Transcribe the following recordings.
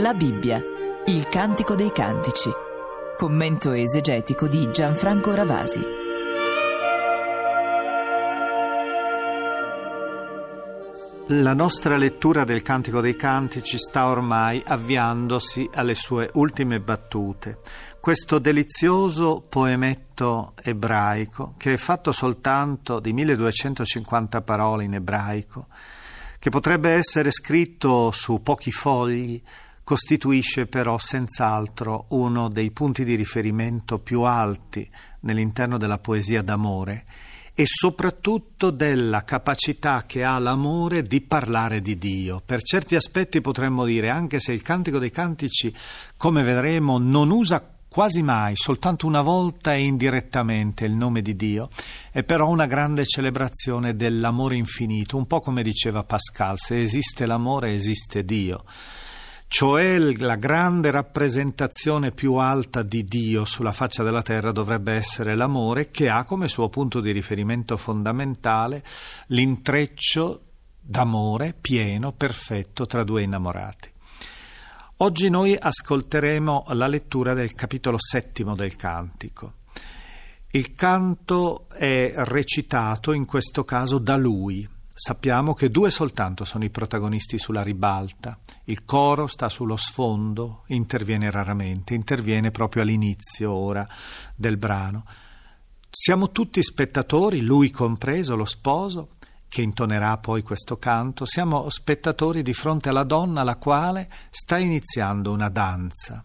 La Bibbia, il Cantico dei Cantici. Commento esegetico di Gianfranco Ravasi. La nostra lettura del Cantico dei Cantici sta ormai avviandosi alle sue ultime battute. Questo delizioso poemetto ebraico, che è fatto soltanto di 1250 parole in ebraico, che potrebbe essere scritto su pochi fogli, costituisce però senz'altro uno dei punti di riferimento più alti nell'interno della poesia d'amore e soprattutto della capacità che ha l'amore di parlare di Dio. Per certi aspetti potremmo dire, anche se il Cantico dei Cantici, come vedremo, non usa quasi mai, soltanto una volta e indirettamente il nome di Dio, è però una grande celebrazione dell'amore infinito, un po' come diceva Pascal, se esiste l'amore esiste Dio cioè la grande rappresentazione più alta di Dio sulla faccia della terra dovrebbe essere l'amore che ha come suo punto di riferimento fondamentale l'intreccio d'amore pieno, perfetto tra due innamorati. Oggi noi ascolteremo la lettura del capitolo settimo del Cantico. Il canto è recitato in questo caso da lui, Sappiamo che due soltanto sono i protagonisti sulla ribalta. Il coro sta sullo sfondo, interviene raramente, interviene proprio all'inizio ora del brano. Siamo tutti spettatori, lui compreso, lo sposo, che intonerà poi questo canto, siamo spettatori di fronte alla donna la quale sta iniziando una danza.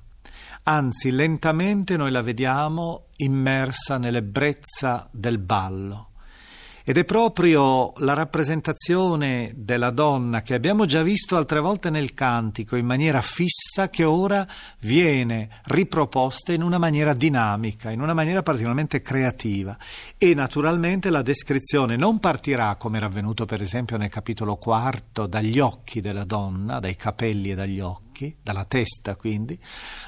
Anzi, lentamente noi la vediamo immersa nell'ebbrezza del ballo ed è proprio la rappresentazione della donna che abbiamo già visto altre volte nel cantico in maniera fissa che ora viene riproposta in una maniera dinamica, in una maniera particolarmente creativa. E naturalmente la descrizione non partirà, come era avvenuto per esempio nel capitolo quarto, dagli occhi della donna, dai capelli e dagli occhi, dalla testa quindi,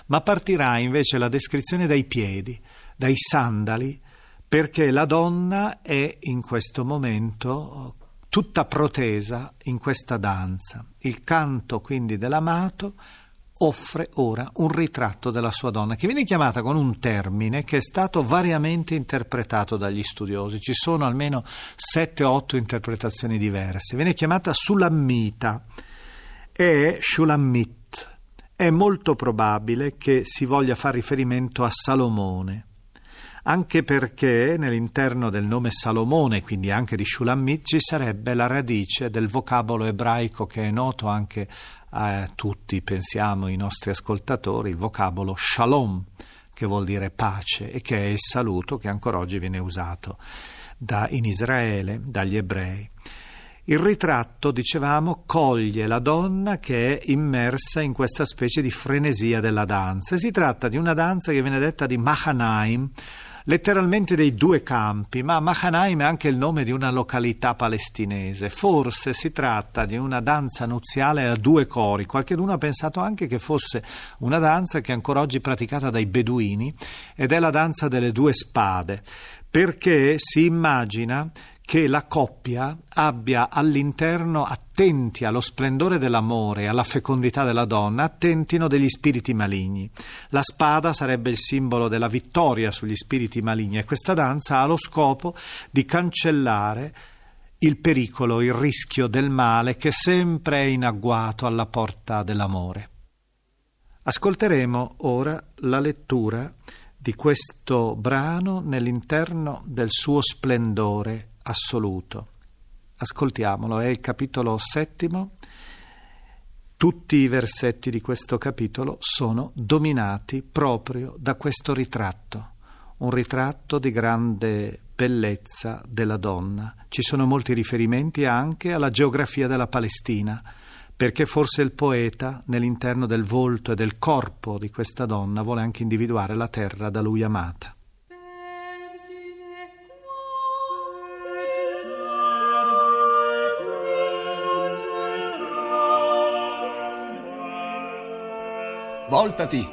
ma partirà invece la descrizione dai piedi, dai sandali, perché la donna è in questo momento tutta protesa in questa danza. Il canto quindi dell'amato offre ora un ritratto della sua donna, che viene chiamata con un termine che è stato variamente interpretato dagli studiosi. Ci sono almeno sette o otto interpretazioni diverse. Viene chiamata Sulammita e Shulammit. È molto probabile che si voglia fare riferimento a Salomone anche perché nell'interno del nome Salomone, quindi anche di Shulamit, ci sarebbe la radice del vocabolo ebraico che è noto anche a tutti, pensiamo, i nostri ascoltatori, il vocabolo Shalom, che vuol dire pace e che è il saluto che ancora oggi viene usato da, in Israele dagli ebrei. Il ritratto, dicevamo, coglie la donna che è immersa in questa specie di frenesia della danza. Si tratta di una danza che viene detta di Mahanaim, letteralmente dei due campi, ma Mahanaim è anche il nome di una località palestinese. Forse si tratta di una danza nuziale a due cori. Qualcuno ha pensato anche che fosse una danza che è ancora oggi praticata dai beduini ed è la danza delle due spade, perché si immagina che la coppia abbia all'interno, attenti allo splendore dell'amore alla fecondità della donna, attentino degli spiriti maligni. La spada sarebbe il simbolo della vittoria sugli spiriti maligni e questa danza ha lo scopo di cancellare il pericolo, il rischio del male che sempre è in agguato alla porta dell'amore. Ascolteremo ora la lettura di questo brano nell'interno del suo splendore assoluto. Ascoltiamolo, è il capitolo settimo. Tutti i versetti di questo capitolo sono dominati proprio da questo ritratto, un ritratto di grande bellezza della donna. Ci sono molti riferimenti anche alla geografia della Palestina, perché forse il poeta, nell'interno del volto e del corpo di questa donna, vuole anche individuare la terra da lui amata. Voltati!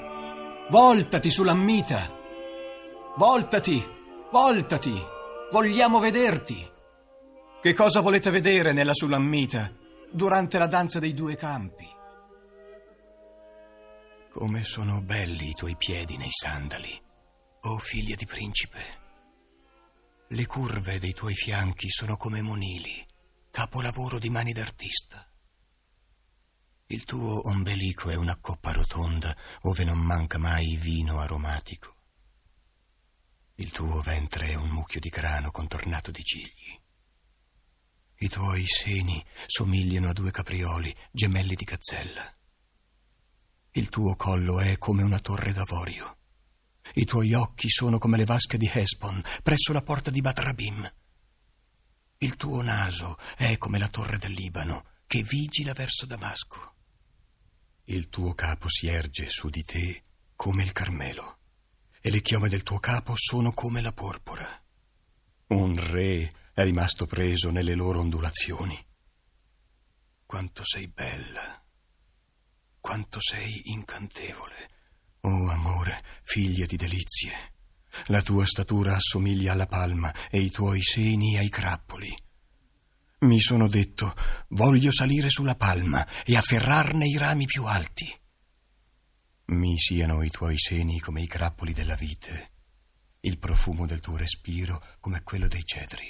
Voltati sull'ammita! Voltati! Voltati! Vogliamo vederti! Che cosa volete vedere nella sulammita durante la danza dei due campi? Come sono belli i tuoi piedi nei sandali, o oh figlia di principe. Le curve dei tuoi fianchi sono come monili, capolavoro di mani d'artista. Il tuo ombelico è una coppa rotonda ove non manca mai vino aromatico. Il tuo ventre è un mucchio di grano contornato di gigli. I tuoi seni somigliano a due caprioli, gemelli di gazzella. Il tuo collo è come una torre d'avorio. I tuoi occhi sono come le vasche di Hesbon presso la porta di Batrabim. Il tuo naso è come la torre del Libano che vigila verso Damasco. Il tuo capo si erge su di te come il Carmelo, e le chiome del tuo capo sono come la porpora. Un re è rimasto preso nelle loro ondulazioni. Quanto sei bella, quanto sei incantevole, oh amore, figlia di delizie. La tua statura assomiglia alla palma e i tuoi seni ai grappoli. Mi sono detto, voglio salire sulla palma e afferrarne i rami più alti. Mi siano i tuoi seni come i grappoli della vite, il profumo del tuo respiro come quello dei cedri,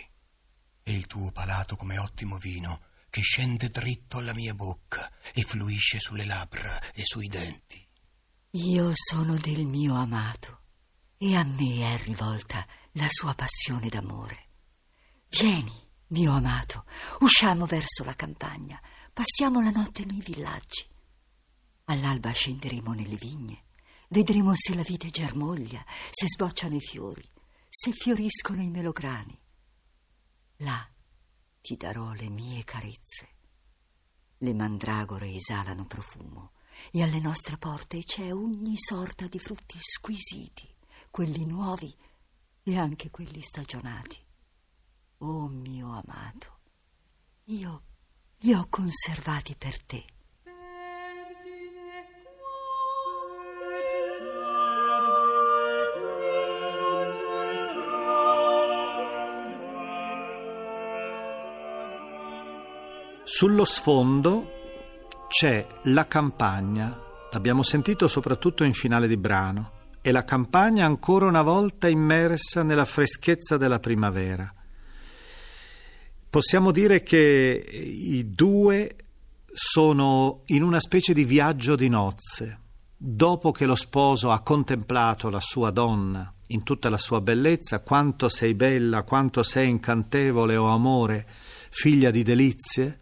e il tuo palato come ottimo vino che scende dritto alla mia bocca e fluisce sulle labbra e sui denti. Io sono del mio amato e a me è rivolta la sua passione d'amore. Vieni mio amato, usciamo verso la campagna, passiamo la notte nei villaggi. All'alba scenderemo nelle vigne, vedremo se la vite germoglia, se sbocciano i fiori, se fioriscono i melograni. Là ti darò le mie carezze. Le mandragore esalano profumo e alle nostre porte c'è ogni sorta di frutti squisiti, quelli nuovi e anche quelli stagionati. Oh mio amato, io li ho conservati per te. Sullo sfondo c'è la campagna, l'abbiamo sentito soprattutto in finale di brano, e la campagna ancora una volta immersa nella freschezza della primavera. Possiamo dire che i due sono in una specie di viaggio di nozze. Dopo che lo sposo ha contemplato la sua donna in tutta la sua bellezza, quanto sei bella, quanto sei incantevole, o oh amore, figlia di delizie,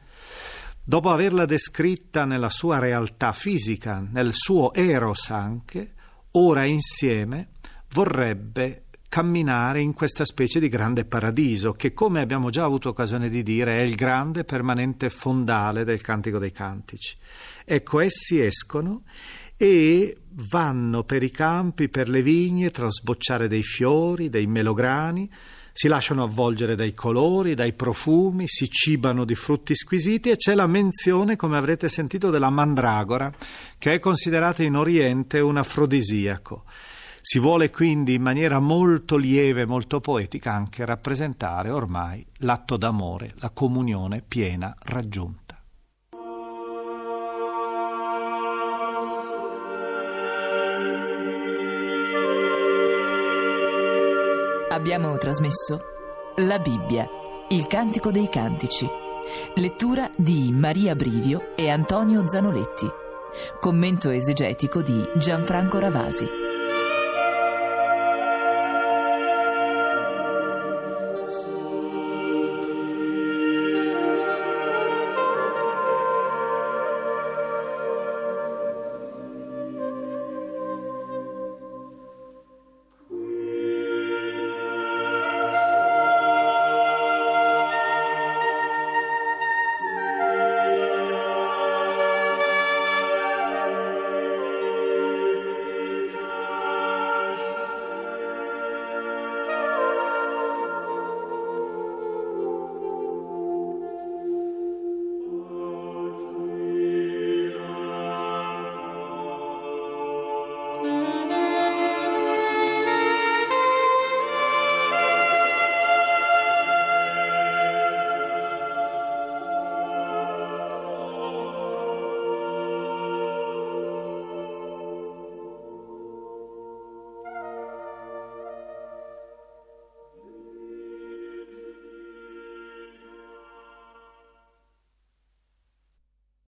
dopo averla descritta nella sua realtà fisica, nel suo eros anche, ora insieme vorrebbe camminare in questa specie di grande paradiso che, come abbiamo già avuto occasione di dire, è il grande permanente fondale del Cantico dei Cantici. Ecco, essi escono e vanno per i campi, per le vigne, tra sbocciare dei fiori, dei melograni, si lasciano avvolgere dai colori, dai profumi, si cibano di frutti squisiti e c'è la menzione, come avrete sentito, della mandragora, che è considerata in Oriente un afrodisiaco. Si vuole quindi in maniera molto lieve, molto poetica anche rappresentare ormai l'atto d'amore, la comunione piena raggiunta. Abbiamo trasmesso La Bibbia, il Cantico dei Cantici, lettura di Maria Brivio e Antonio Zanoletti, commento esegetico di Gianfranco Ravasi.